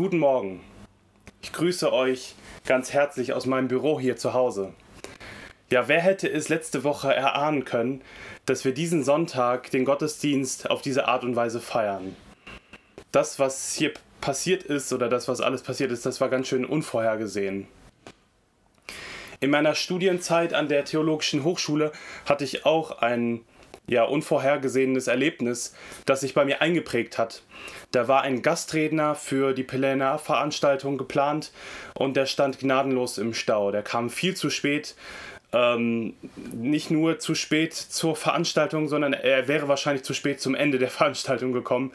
Guten Morgen. Ich grüße euch ganz herzlich aus meinem Büro hier zu Hause. Ja, wer hätte es letzte Woche erahnen können, dass wir diesen Sonntag den Gottesdienst auf diese Art und Weise feiern? Das, was hier passiert ist oder das, was alles passiert ist, das war ganz schön unvorhergesehen. In meiner Studienzeit an der Theologischen Hochschule hatte ich auch ein ja, unvorhergesehenes Erlebnis, das sich bei mir eingeprägt hat. Da war ein Gastredner für die Plenarveranstaltung geplant und der stand gnadenlos im Stau. Der kam viel zu spät. Ähm, nicht nur zu spät zur Veranstaltung, sondern er wäre wahrscheinlich zu spät zum Ende der Veranstaltung gekommen.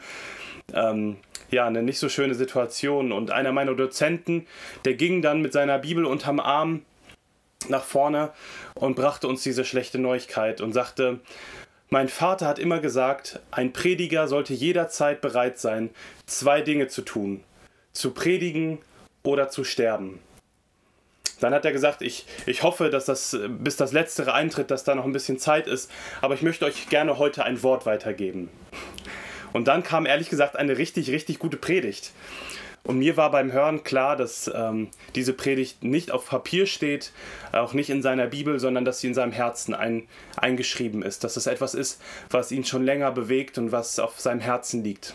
Ähm, ja, eine nicht so schöne Situation. Und einer meiner Dozenten, der ging dann mit seiner Bibel unterm Arm nach vorne und brachte uns diese schlechte Neuigkeit und sagte, mein Vater hat immer gesagt, ein Prediger sollte jederzeit bereit sein, zwei Dinge zu tun, zu predigen oder zu sterben. Dann hat er gesagt, ich, ich hoffe, dass das bis das Letztere eintritt, dass da noch ein bisschen Zeit ist, aber ich möchte euch gerne heute ein Wort weitergeben. Und dann kam ehrlich gesagt eine richtig, richtig gute Predigt. Und mir war beim Hören klar, dass ähm, diese Predigt nicht auf Papier steht, auch nicht in seiner Bibel, sondern dass sie in seinem Herzen ein, eingeschrieben ist. Dass es etwas ist, was ihn schon länger bewegt und was auf seinem Herzen liegt.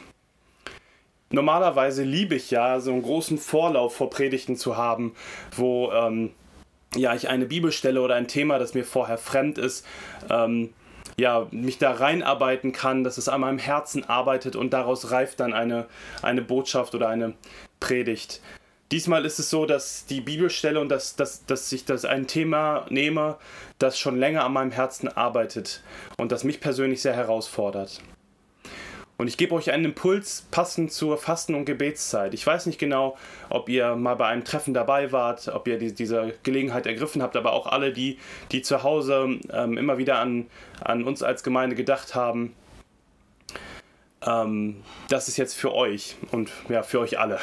Normalerweise liebe ich ja, so einen großen Vorlauf vor Predigten zu haben, wo ähm, ja, ich eine Bibelstelle oder ein Thema, das mir vorher fremd ist, ähm, ja, mich da reinarbeiten kann, dass es an meinem Herzen arbeitet und daraus reift dann eine, eine Botschaft oder eine Predigt. Diesmal ist es so, dass die Bibelstelle und dass, dass, dass ich das ein Thema nehme, das schon länger an meinem Herzen arbeitet und das mich persönlich sehr herausfordert. Und ich gebe euch einen Impuls passend zur Fasten- und Gebetszeit. Ich weiß nicht genau, ob ihr mal bei einem Treffen dabei wart, ob ihr die, diese Gelegenheit ergriffen habt, aber auch alle, die, die zu Hause ähm, immer wieder an, an uns als Gemeinde gedacht haben. Ähm, das ist jetzt für euch und ja, für euch alle.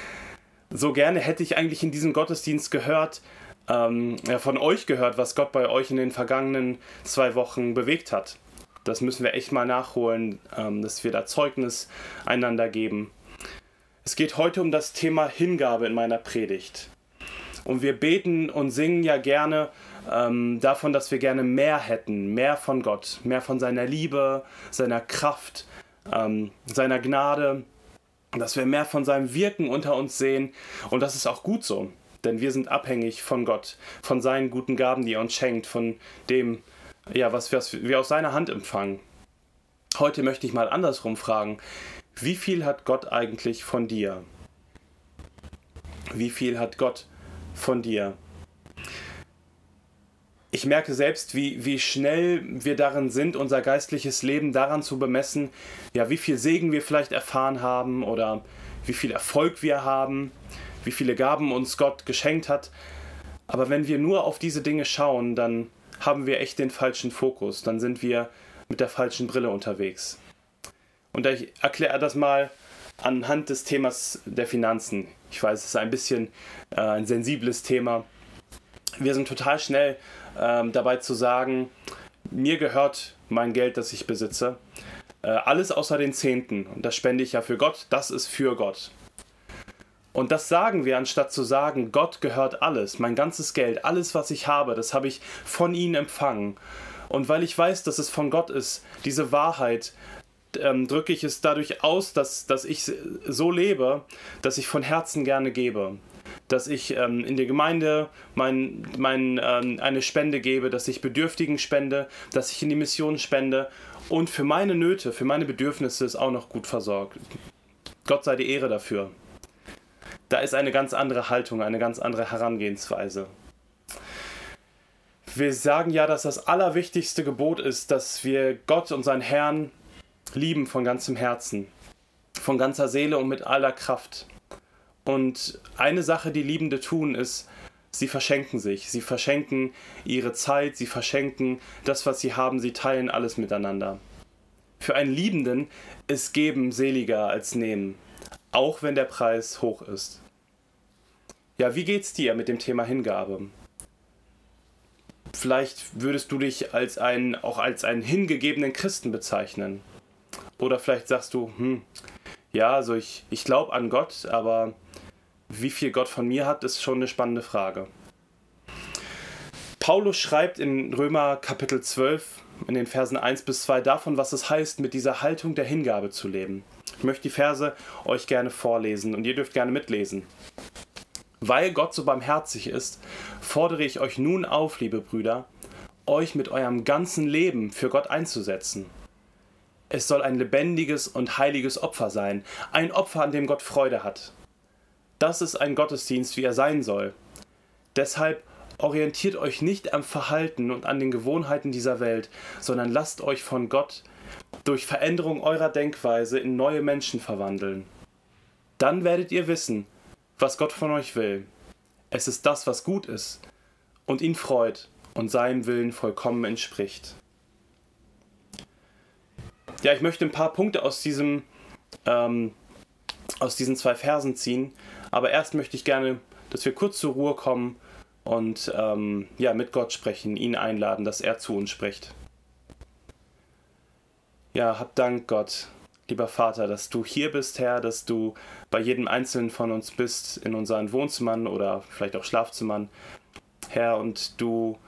so gerne hätte ich eigentlich in diesem Gottesdienst gehört, ähm, ja, von euch gehört, was Gott bei euch in den vergangenen zwei Wochen bewegt hat. Das müssen wir echt mal nachholen, ähm, dass wir da Zeugnis einander geben. Es geht heute um das Thema Hingabe in meiner Predigt. Und wir beten und singen ja gerne ähm, davon, dass wir gerne mehr hätten, mehr von Gott, mehr von seiner Liebe, seiner Kraft, ähm, seiner Gnade, dass wir mehr von seinem Wirken unter uns sehen. Und das ist auch gut so, denn wir sind abhängig von Gott, von seinen guten Gaben, die er uns schenkt, von dem, ja, was wir, aus seiner Hand empfangen. Heute möchte ich mal andersrum fragen, wie viel hat Gott eigentlich von dir? Wie viel hat Gott von dir? Ich merke selbst, wie, wie schnell wir darin sind, unser geistliches Leben daran zu bemessen, ja, wie viel Segen wir vielleicht erfahren haben oder wie viel Erfolg wir haben, wie viele Gaben uns Gott geschenkt hat. Aber wenn wir nur auf diese Dinge schauen, dann haben wir echt den falschen Fokus, dann sind wir mit der falschen Brille unterwegs. Und ich erkläre das mal anhand des Themas der Finanzen. Ich weiß, es ist ein bisschen äh, ein sensibles Thema. Wir sind total schnell ähm, dabei zu sagen, mir gehört mein Geld, das ich besitze. Äh, alles außer den Zehnten. Und das spende ich ja für Gott. Das ist für Gott. Und das sagen wir, anstatt zu sagen, Gott gehört alles, mein ganzes Geld, alles, was ich habe, das habe ich von ihm empfangen. Und weil ich weiß, dass es von Gott ist, diese Wahrheit, ähm, drücke ich es dadurch aus, dass, dass ich so lebe, dass ich von Herzen gerne gebe. Dass ich ähm, in der Gemeinde mein, mein, ähm, eine Spende gebe, dass ich Bedürftigen spende, dass ich in die Mission spende und für meine Nöte, für meine Bedürfnisse ist auch noch gut versorgt. Gott sei die Ehre dafür da ist eine ganz andere Haltung, eine ganz andere Herangehensweise. Wir sagen ja, dass das allerwichtigste Gebot ist, dass wir Gott und seinen Herrn lieben von ganzem Herzen, von ganzer Seele und mit aller Kraft. Und eine Sache, die Liebende tun, ist, sie verschenken sich, sie verschenken ihre Zeit, sie verschenken das, was sie haben, sie teilen alles miteinander. Für einen Liebenden ist Geben seliger als Nehmen auch wenn der Preis hoch ist. Ja, wie geht's dir mit dem Thema Hingabe? Vielleicht würdest du dich als einen, auch als einen hingegebenen Christen bezeichnen. Oder vielleicht sagst du, hm, Ja, also ich, ich glaube an Gott, aber wie viel Gott von mir hat, ist schon eine spannende Frage. Paulus schreibt in Römer Kapitel 12 in den Versen 1 bis 2 davon, was es heißt, mit dieser Haltung der Hingabe zu leben. Ich möchte die Verse euch gerne vorlesen und ihr dürft gerne mitlesen. Weil Gott so barmherzig ist, fordere ich euch nun auf, liebe Brüder, euch mit eurem ganzen Leben für Gott einzusetzen. Es soll ein lebendiges und heiliges Opfer sein, ein Opfer, an dem Gott Freude hat. Das ist ein Gottesdienst, wie er sein soll. Deshalb orientiert euch nicht am Verhalten und an den Gewohnheiten dieser Welt, sondern lasst euch von Gott durch Veränderung eurer Denkweise in neue Menschen verwandeln. Dann werdet ihr wissen, was Gott von euch will. Es ist das, was gut ist und ihn freut und seinem Willen vollkommen entspricht. Ja, ich möchte ein paar Punkte aus diesem ähm, aus diesen zwei Versen ziehen, aber erst möchte ich gerne, dass wir kurz zur Ruhe kommen und ähm, ja, mit Gott sprechen, ihn einladen, dass er zu uns spricht. Ja, hab Dank, Gott, lieber Vater, dass du hier bist, Herr, dass du bei jedem Einzelnen von uns bist, in unseren Wohnzimmern oder vielleicht auch Schlafzimmern, Herr, und du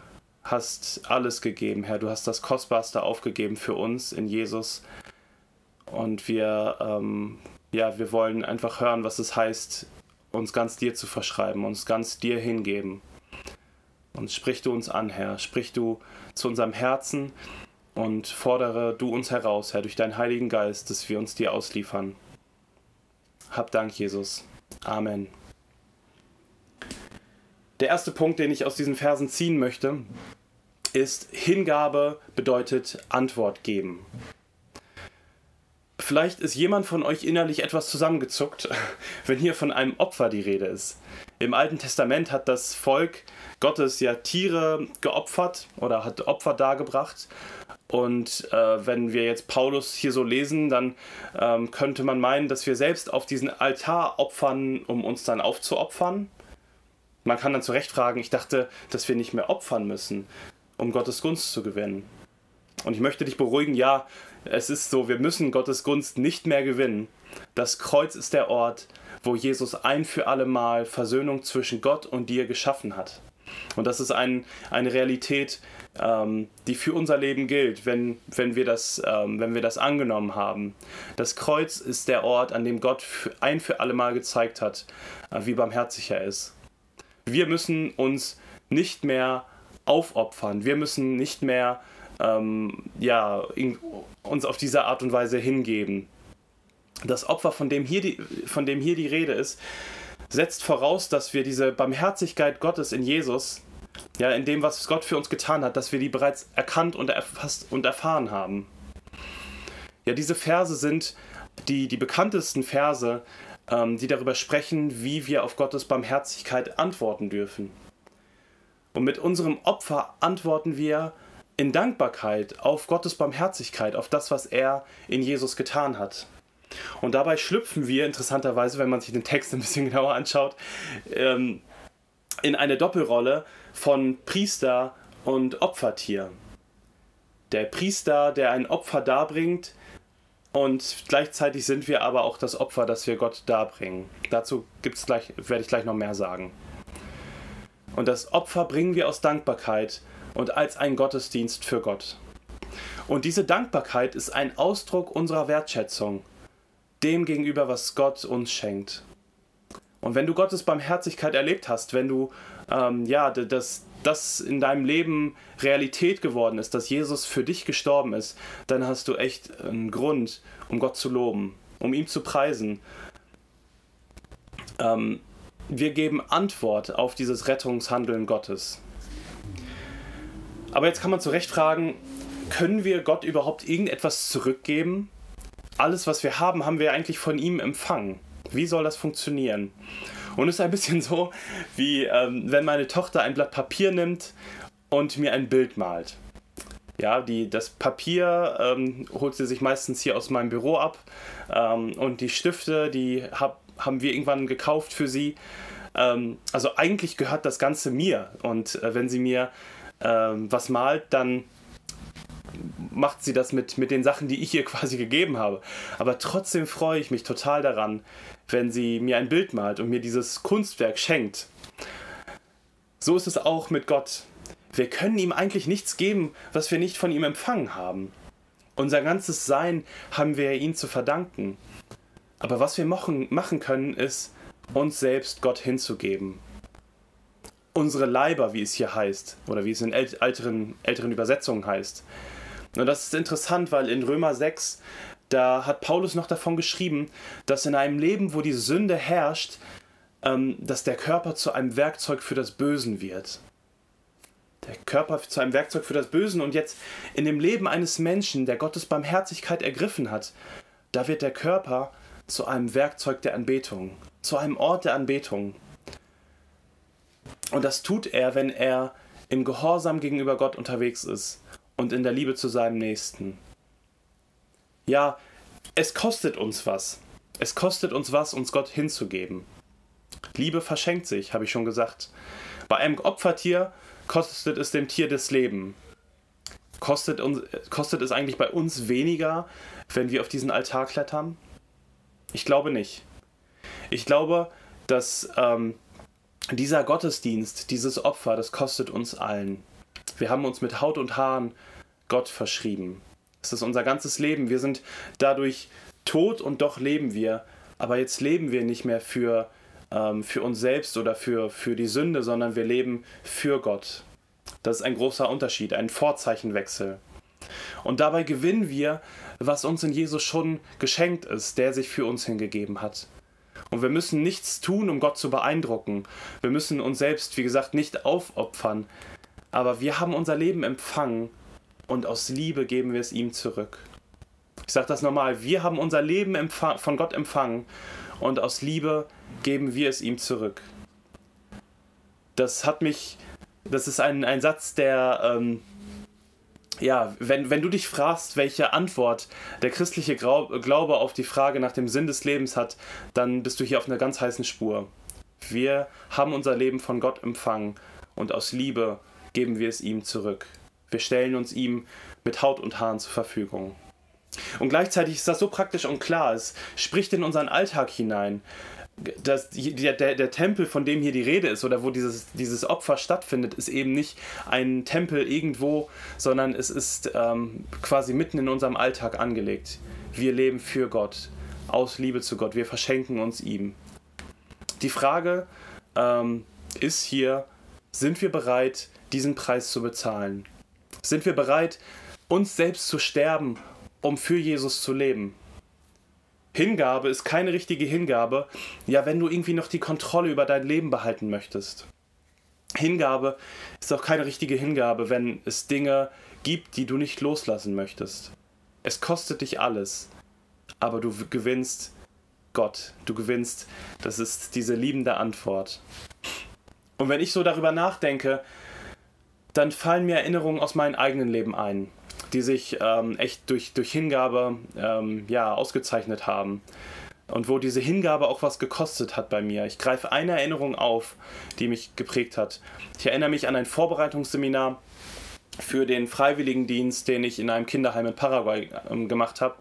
hast alles gegeben, Herr, du hast das Kostbarste aufgegeben für uns in Jesus. Und wir, ähm, ja, wir wollen einfach hören, was es heißt, uns ganz dir zu verschreiben, uns ganz dir hingeben. Und sprich du uns an, Herr, sprich du zu unserem Herzen und fordere du uns heraus, Herr, durch deinen Heiligen Geist, dass wir uns dir ausliefern. Hab Dank, Jesus. Amen. Der erste Punkt, den ich aus diesen Versen ziehen möchte, ist Hingabe bedeutet Antwort geben. Vielleicht ist jemand von euch innerlich etwas zusammengezuckt, wenn hier von einem Opfer die Rede ist. Im Alten Testament hat das Volk Gottes ja Tiere geopfert oder hat Opfer dargebracht. Und äh, wenn wir jetzt Paulus hier so lesen, dann ähm, könnte man meinen, dass wir selbst auf diesen Altar opfern, um uns dann aufzuopfern. Man kann dann zu Recht fragen, ich dachte, dass wir nicht mehr opfern müssen, um Gottes Gunst zu gewinnen. Und ich möchte dich beruhigen, ja, es ist so, wir müssen Gottes Gunst nicht mehr gewinnen. Das Kreuz ist der Ort, wo Jesus ein für alle Mal Versöhnung zwischen Gott und dir geschaffen hat. Und das ist ein, eine Realität, ähm, die für unser Leben gilt, wenn, wenn, wir das, ähm, wenn wir das angenommen haben. Das Kreuz ist der Ort, an dem Gott ein für alle Mal gezeigt hat, äh, wie barmherzig er ist. Wir müssen uns nicht mehr aufopfern. Wir müssen nicht mehr ähm, ja, uns auf diese Art und Weise hingeben. Das Opfer, von dem, hier die, von dem hier die Rede ist, setzt voraus, dass wir diese Barmherzigkeit Gottes in Jesus, ja, in dem, was Gott für uns getan hat, dass wir die bereits erkannt und erfasst und erfahren haben. Ja, diese Verse sind die, die bekanntesten Verse, ähm, die darüber sprechen, wie wir auf Gottes Barmherzigkeit antworten dürfen. Und mit unserem Opfer antworten wir in Dankbarkeit auf Gottes Barmherzigkeit, auf das, was er in Jesus getan hat. Und dabei schlüpfen wir interessanterweise, wenn man sich den Text ein bisschen genauer anschaut, ähm, in eine Doppelrolle von Priester und Opfertier. Der Priester, der ein Opfer darbringt, und gleichzeitig sind wir aber auch das Opfer, das wir Gott darbringen. Dazu gibt's gleich, werde ich gleich noch mehr sagen. Und das Opfer bringen wir aus Dankbarkeit und als ein Gottesdienst für Gott. Und diese Dankbarkeit ist ein Ausdruck unserer Wertschätzung dem gegenüber, was Gott uns schenkt. Und wenn du Gottes Barmherzigkeit erlebt hast, wenn du ähm, ja, dass das in deinem Leben Realität geworden ist, dass Jesus für dich gestorben ist, dann hast du echt einen Grund, um Gott zu loben, um ihn zu preisen. Ähm, wir geben Antwort auf dieses Rettungshandeln Gottes. Aber jetzt kann man zu Recht fragen, können wir Gott überhaupt irgendetwas zurückgeben? Alles, was wir haben, haben wir eigentlich von ihm empfangen. Wie soll das funktionieren? Und es ist ein bisschen so, wie ähm, wenn meine Tochter ein Blatt Papier nimmt und mir ein Bild malt. Ja, die, das Papier ähm, holt sie sich meistens hier aus meinem Büro ab ähm, und die Stifte, die hab, haben wir irgendwann gekauft für sie. Ähm, also eigentlich gehört das Ganze mir und äh, wenn sie mir ähm, was malt, dann macht sie das mit, mit den Sachen, die ich ihr quasi gegeben habe. Aber trotzdem freue ich mich total daran, wenn sie mir ein Bild malt und mir dieses Kunstwerk schenkt. So ist es auch mit Gott. Wir können ihm eigentlich nichts geben, was wir nicht von ihm empfangen haben. Unser ganzes Sein haben wir ihm zu verdanken. Aber was wir machen, können, ist, uns selbst Gott hinzugeben. Unsere Leiber, wie es hier heißt, oder wie es in älteren, älteren Übersetzungen heißt. Und das ist interessant, weil in Römer 6, da hat Paulus noch davon geschrieben, dass in einem Leben, wo die Sünde herrscht, ähm, dass der Körper zu einem Werkzeug für das Bösen wird. Der Körper zu einem Werkzeug für das Bösen und jetzt in dem Leben eines Menschen, der Gottes Barmherzigkeit ergriffen hat, da wird der Körper zu einem Werkzeug der Anbetung, zu einem Ort der Anbetung. Und das tut er, wenn er im Gehorsam gegenüber Gott unterwegs ist und in der Liebe zu seinem Nächsten. Ja, es kostet uns was. Es kostet uns was, uns Gott hinzugeben. Liebe verschenkt sich, habe ich schon gesagt. Bei einem Opfertier kostet es dem Tier das Leben. Kostet, uns, kostet es eigentlich bei uns weniger, wenn wir auf diesen Altar klettern? Ich glaube nicht. Ich glaube, dass ähm, dieser Gottesdienst, dieses Opfer, das kostet uns allen. Wir haben uns mit Haut und Haaren Gott verschrieben. Es ist unser ganzes Leben. Wir sind dadurch tot und doch leben wir. Aber jetzt leben wir nicht mehr für, ähm, für uns selbst oder für, für die Sünde, sondern wir leben für Gott. Das ist ein großer Unterschied, ein Vorzeichenwechsel. Und dabei gewinnen wir, was uns in Jesus schon geschenkt ist, der sich für uns hingegeben hat. Und wir müssen nichts tun, um Gott zu beeindrucken. Wir müssen uns selbst, wie gesagt, nicht aufopfern. Aber wir haben unser Leben empfangen und aus Liebe geben wir es ihm zurück. Ich sage das nochmal, wir haben unser Leben von Gott empfangen und aus Liebe geben wir es ihm zurück. Das hat mich, das ist ein, ein Satz, der, ähm, ja, wenn, wenn du dich fragst, welche Antwort der christliche Glaube auf die Frage nach dem Sinn des Lebens hat, dann bist du hier auf einer ganz heißen Spur. Wir haben unser Leben von Gott empfangen und aus Liebe geben wir es ihm zurück. Wir stellen uns ihm mit Haut und Haaren zur Verfügung. Und gleichzeitig ist das so praktisch und klar, es spricht in unseren Alltag hinein das, der, der, der, Tempel, von dem hier die Rede ist oder wo dieses, dieses Opfer stattfindet, ist eben nicht ein Tempel irgendwo, sondern es ist ähm, quasi mitten in unserem Alltag angelegt. Wir leben für Gott, aus Liebe zu Gott, wir verschenken uns ihm. Die Frage ähm, ist hier, sind wir bereit, diesen Preis zu bezahlen? Sind wir bereit, uns selbst zu sterben, um für Jesus zu leben? Hingabe ist keine richtige Hingabe, ja, wenn du irgendwie noch die Kontrolle über dein Leben behalten möchtest. Hingabe ist auch keine richtige Hingabe, wenn es Dinge gibt, die du nicht loslassen möchtest. Es kostet dich alles, aber du gewinnst Gott, du gewinnst, das ist diese liebende Antwort. Und wenn ich so darüber nachdenke, dann fallen mir Erinnerungen aus meinem eigenen Leben ein die sich ähm, echt durch, durch Hingabe ähm, ja, ausgezeichnet haben. Und wo diese Hingabe auch was gekostet hat bei mir. Ich greife eine Erinnerung auf, die mich geprägt hat. Ich erinnere mich an ein Vorbereitungsseminar für den Freiwilligendienst, den ich in einem Kinderheim in Paraguay ähm, gemacht habe.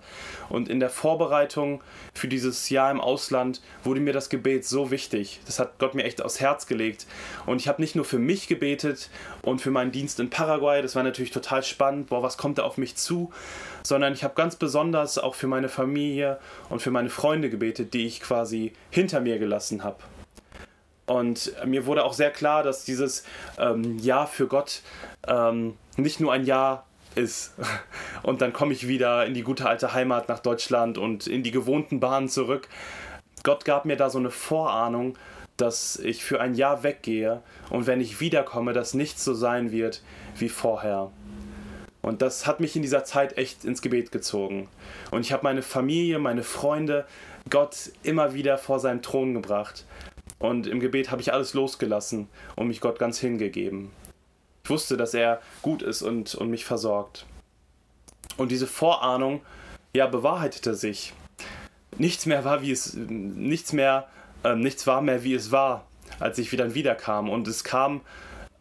Und in der Vorbereitung für dieses Jahr im Ausland wurde mir das Gebet so wichtig. Das hat Gott mir echt aufs Herz gelegt. Und ich habe nicht nur für mich gebetet und für meinen Dienst in Paraguay, das war natürlich total spannend, boah, was kommt da auf mich zu, sondern ich habe ganz besonders auch für meine Familie und für meine Freunde gebetet, die ich quasi hinter mir gelassen habe. Und mir wurde auch sehr klar, dass dieses ähm, Jahr für Gott ähm, nicht nur ein Jahr ist. Und dann komme ich wieder in die gute alte Heimat nach Deutschland und in die gewohnten Bahnen zurück. Gott gab mir da so eine Vorahnung, dass ich für ein Jahr weggehe und wenn ich wiederkomme, dass nichts so sein wird wie vorher. Und das hat mich in dieser Zeit echt ins Gebet gezogen. Und ich habe meine Familie, meine Freunde, Gott immer wieder vor seinen Thron gebracht. Und im Gebet habe ich alles losgelassen und mich Gott ganz hingegeben. Ich wusste, dass er gut ist und, und mich versorgt. Und diese Vorahnung, ja, bewahrheitete sich. Nichts mehr war, wie es, nichts mehr, äh, nichts war mehr, wie es war, als ich wieder wiederkam. Und es kam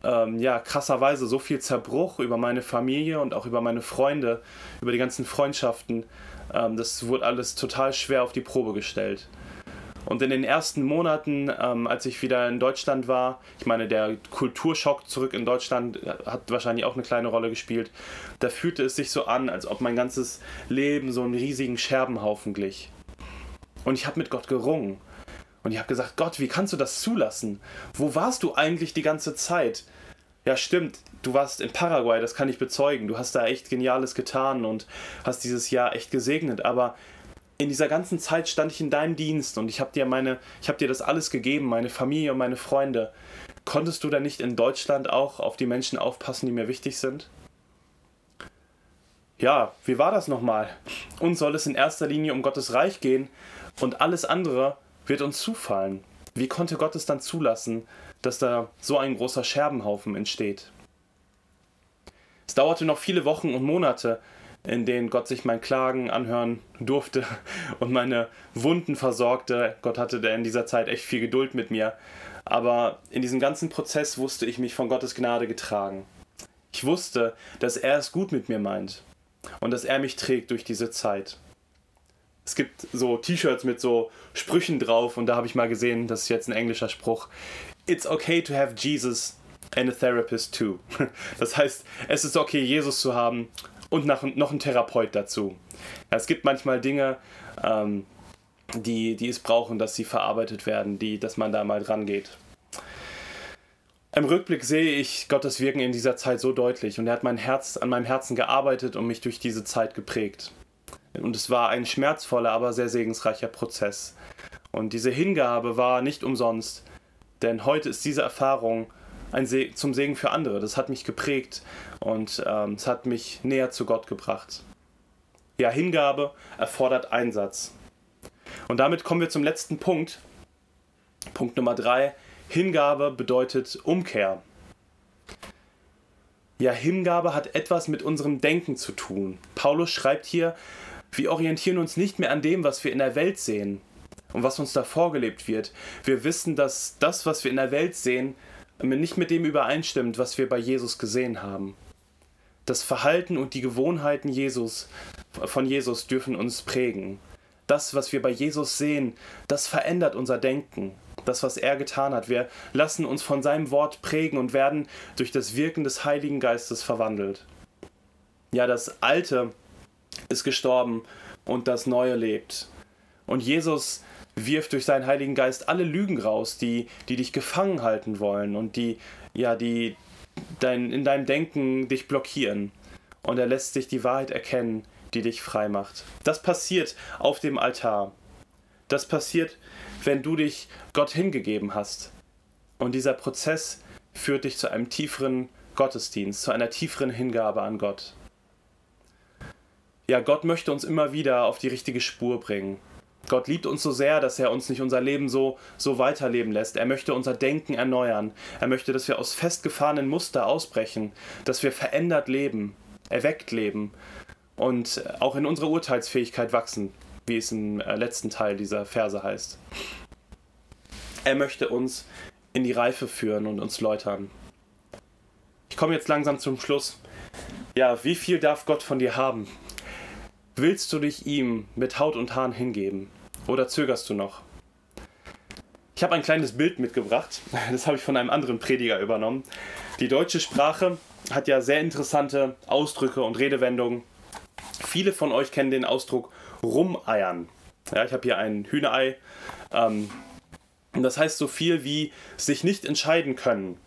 ähm, ja, krasserweise so viel Zerbruch über meine Familie und auch über meine Freunde, über die ganzen Freundschaften. Ähm, das wurde alles total schwer auf die Probe gestellt. Und in den ersten Monaten, ähm, als ich wieder in Deutschland war, ich meine, der Kulturschock zurück in Deutschland hat wahrscheinlich auch eine kleine Rolle gespielt, da fühlte es sich so an, als ob mein ganzes Leben so einen riesigen Scherbenhaufen glich. Und ich habe mit Gott gerungen. Und ich habe gesagt, Gott, wie kannst du das zulassen? Wo warst du eigentlich die ganze Zeit? Ja, stimmt, du warst in Paraguay, das kann ich bezeugen. Du hast da echt Geniales getan und hast dieses Jahr echt gesegnet. Aber in dieser ganzen Zeit stand ich in deinem Dienst und ich habe dir meine, ich habe dir das alles gegeben, meine Familie und meine Freunde. Konntest du da nicht in Deutschland auch auf die Menschen aufpassen, die mir wichtig sind? Ja, wie war das nochmal? Uns soll es in erster Linie um Gottes Reich gehen und alles andere wird uns zufallen. Wie konnte Gott es dann zulassen, dass da so ein großer Scherbenhaufen entsteht? Es dauerte noch viele Wochen und Monate, in denen Gott sich mein Klagen anhören durfte und meine Wunden versorgte. Gott hatte in dieser Zeit echt viel Geduld mit mir. Aber in diesem ganzen Prozess wusste ich mich von Gottes Gnade getragen. Ich wusste, dass er es gut mit mir meint und dass er mich trägt durch diese Zeit. Es gibt so T-Shirts mit so Sprüchen drauf und da habe ich mal gesehen, das ist jetzt ein englischer Spruch. It's okay to have Jesus and a therapist too. Das heißt, es ist okay, Jesus zu haben und noch, noch einen Therapeut dazu. Es gibt manchmal Dinge, ähm, die, die es brauchen, dass sie verarbeitet werden, die, dass man da mal dran geht. Im Rückblick sehe ich Gottes Wirken in dieser Zeit so deutlich und er hat mein Herz an meinem Herzen gearbeitet und mich durch diese Zeit geprägt. Und es war ein schmerzvoller, aber sehr segensreicher Prozess. Und diese Hingabe war nicht umsonst, denn heute ist diese Erfahrung ein Se zum Segen für andere. Das hat mich geprägt und ähm, es hat mich näher zu Gott gebracht. Ja, Hingabe erfordert Einsatz. Und damit kommen wir zum letzten Punkt. Punkt Nummer drei. Hingabe bedeutet Umkehr. Ja, Hingabe hat etwas mit unserem Denken zu tun. Paulus schreibt hier, wir orientieren uns nicht mehr an dem, was wir in der Welt sehen und was uns da vorgelebt wird. Wir wissen, dass das, was wir in der Welt sehen, nicht mit dem übereinstimmt, was wir bei Jesus gesehen haben. Das Verhalten und die Gewohnheiten Jesus, von Jesus dürfen uns prägen. Das, was wir bei Jesus sehen, das verändert unser Denken. Das, was er getan hat. Wir lassen uns von seinem Wort prägen und werden durch das Wirken des Heiligen Geistes verwandelt. Ja, das Alte ist gestorben und das Neue lebt. Und Jesus wirft durch seinen Heiligen Geist alle Lügen raus, die, die dich gefangen halten wollen und die, ja, die dein, in deinem Denken dich blockieren. Und er lässt dich die Wahrheit erkennen, die dich frei macht. Das passiert auf dem Altar. Das passiert, wenn du dich Gott hingegeben hast. Und dieser Prozess führt dich zu einem tieferen Gottesdienst, zu einer tieferen Hingabe an Gott. Ja, Gott möchte uns immer wieder auf die richtige Spur bringen. Gott liebt uns so sehr, dass er uns nicht unser Leben so, so weiterleben lässt. Er möchte unser Denken erneuern. Er möchte, dass wir aus festgefahrenen Muster ausbrechen, dass wir verändert leben, erweckt leben und auch in unserer Urteilsfähigkeit wachsen, wie es im äh, letzten Teil dieser Verse heißt. Er möchte uns in die Reife führen und uns läutern. Ich komme jetzt langsam zum Schluss. Ja, wie viel darf Gott von dir haben? Willst du dich ihm mit Haut und Haaren hingeben? Oder zögerst du noch? Ich habe ein kleines Bild mitgebracht. Das habe ich von einem anderen Prediger übernommen. Die deutsche Sprache hat ja sehr interessante Ausdrücke und Redewendungen. Viele von euch kennen den Ausdruck rumeiern. Ja, ich habe hier ein Hühnerei. Ähm, das heißt so viel wie sich nicht entscheiden können.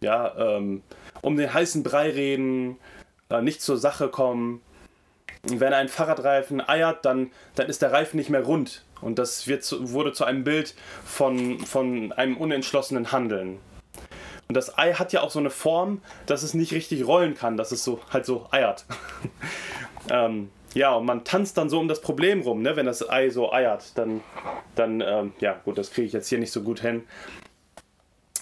Ja, ähm, um den heißen Brei reden, äh, nicht zur Sache kommen, wenn ein Fahrradreifen eiert, dann, dann ist der Reifen nicht mehr rund. Und das wird wurde zu einem Bild von, von einem unentschlossenen Handeln. Und das Ei hat ja auch so eine Form, dass es nicht richtig rollen kann, dass es so halt so eiert. ähm, ja, und man tanzt dann so um das Problem rum, ne? wenn das Ei so eiert. Dann, dann ähm, ja, gut, das kriege ich jetzt hier nicht so gut hin.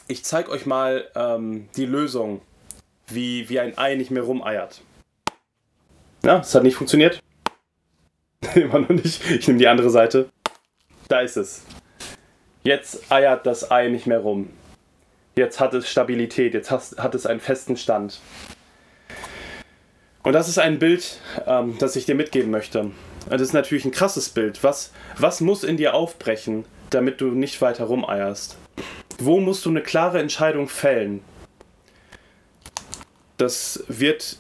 Ich zeige euch mal ähm, die Lösung, wie, wie ein Ei nicht mehr rumeiert. Ja, es hat nicht funktioniert. Immer noch nicht. Ich nehme die andere Seite. Da ist es. Jetzt eiert das Ei nicht mehr rum. Jetzt hat es Stabilität, jetzt hat es einen festen Stand. Und das ist ein Bild, ähm, das ich dir mitgeben möchte. Das ist natürlich ein krasses Bild. Was, was muss in dir aufbrechen, damit du nicht weiter rumeierst? Wo musst du eine klare Entscheidung fällen? Das wird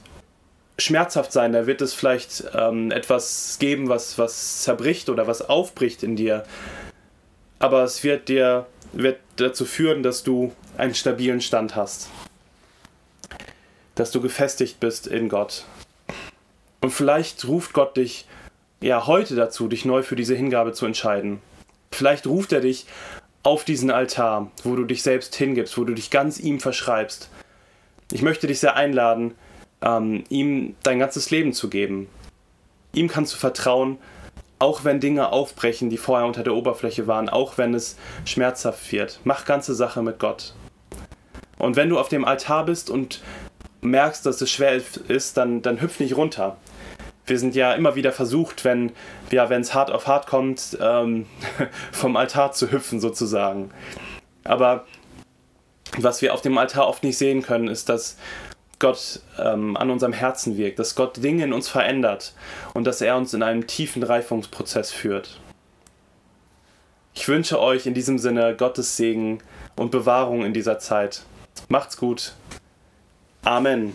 schmerzhaft sein, da wird es vielleicht ähm, etwas geben, was, was zerbricht oder was aufbricht in dir. Aber es wird dir wird dazu führen, dass du einen stabilen Stand hast. Dass du gefestigt bist in Gott. Und vielleicht ruft Gott dich ja heute dazu, dich neu für diese Hingabe zu entscheiden. Vielleicht ruft er dich auf diesen Altar, wo du dich selbst hingibst, wo du dich ganz ihm verschreibst. Ich möchte dich sehr einladen, ähm, ihm dein ganzes Leben zu geben. Ihm kannst du vertrauen, auch wenn Dinge aufbrechen, die vorher unter der Oberfläche waren, auch wenn es schmerzhaft wird. Mach ganze Sache mit Gott. Und wenn du auf dem Altar bist und merkst, dass es schwer ist, dann, dann hüpf nicht runter. Wir sind ja immer wieder versucht, wenn ja, es hart auf hart kommt, ähm, vom Altar zu hüpfen sozusagen. Aber was wir auf dem Altar oft nicht sehen können, ist, dass Gott ähm, an unserem Herzen wirkt, dass Gott Dinge in uns verändert und dass er uns in einen tiefen Reifungsprozess führt. Ich wünsche euch in diesem Sinne Gottes Segen und Bewahrung in dieser Zeit. Macht's gut. Amen.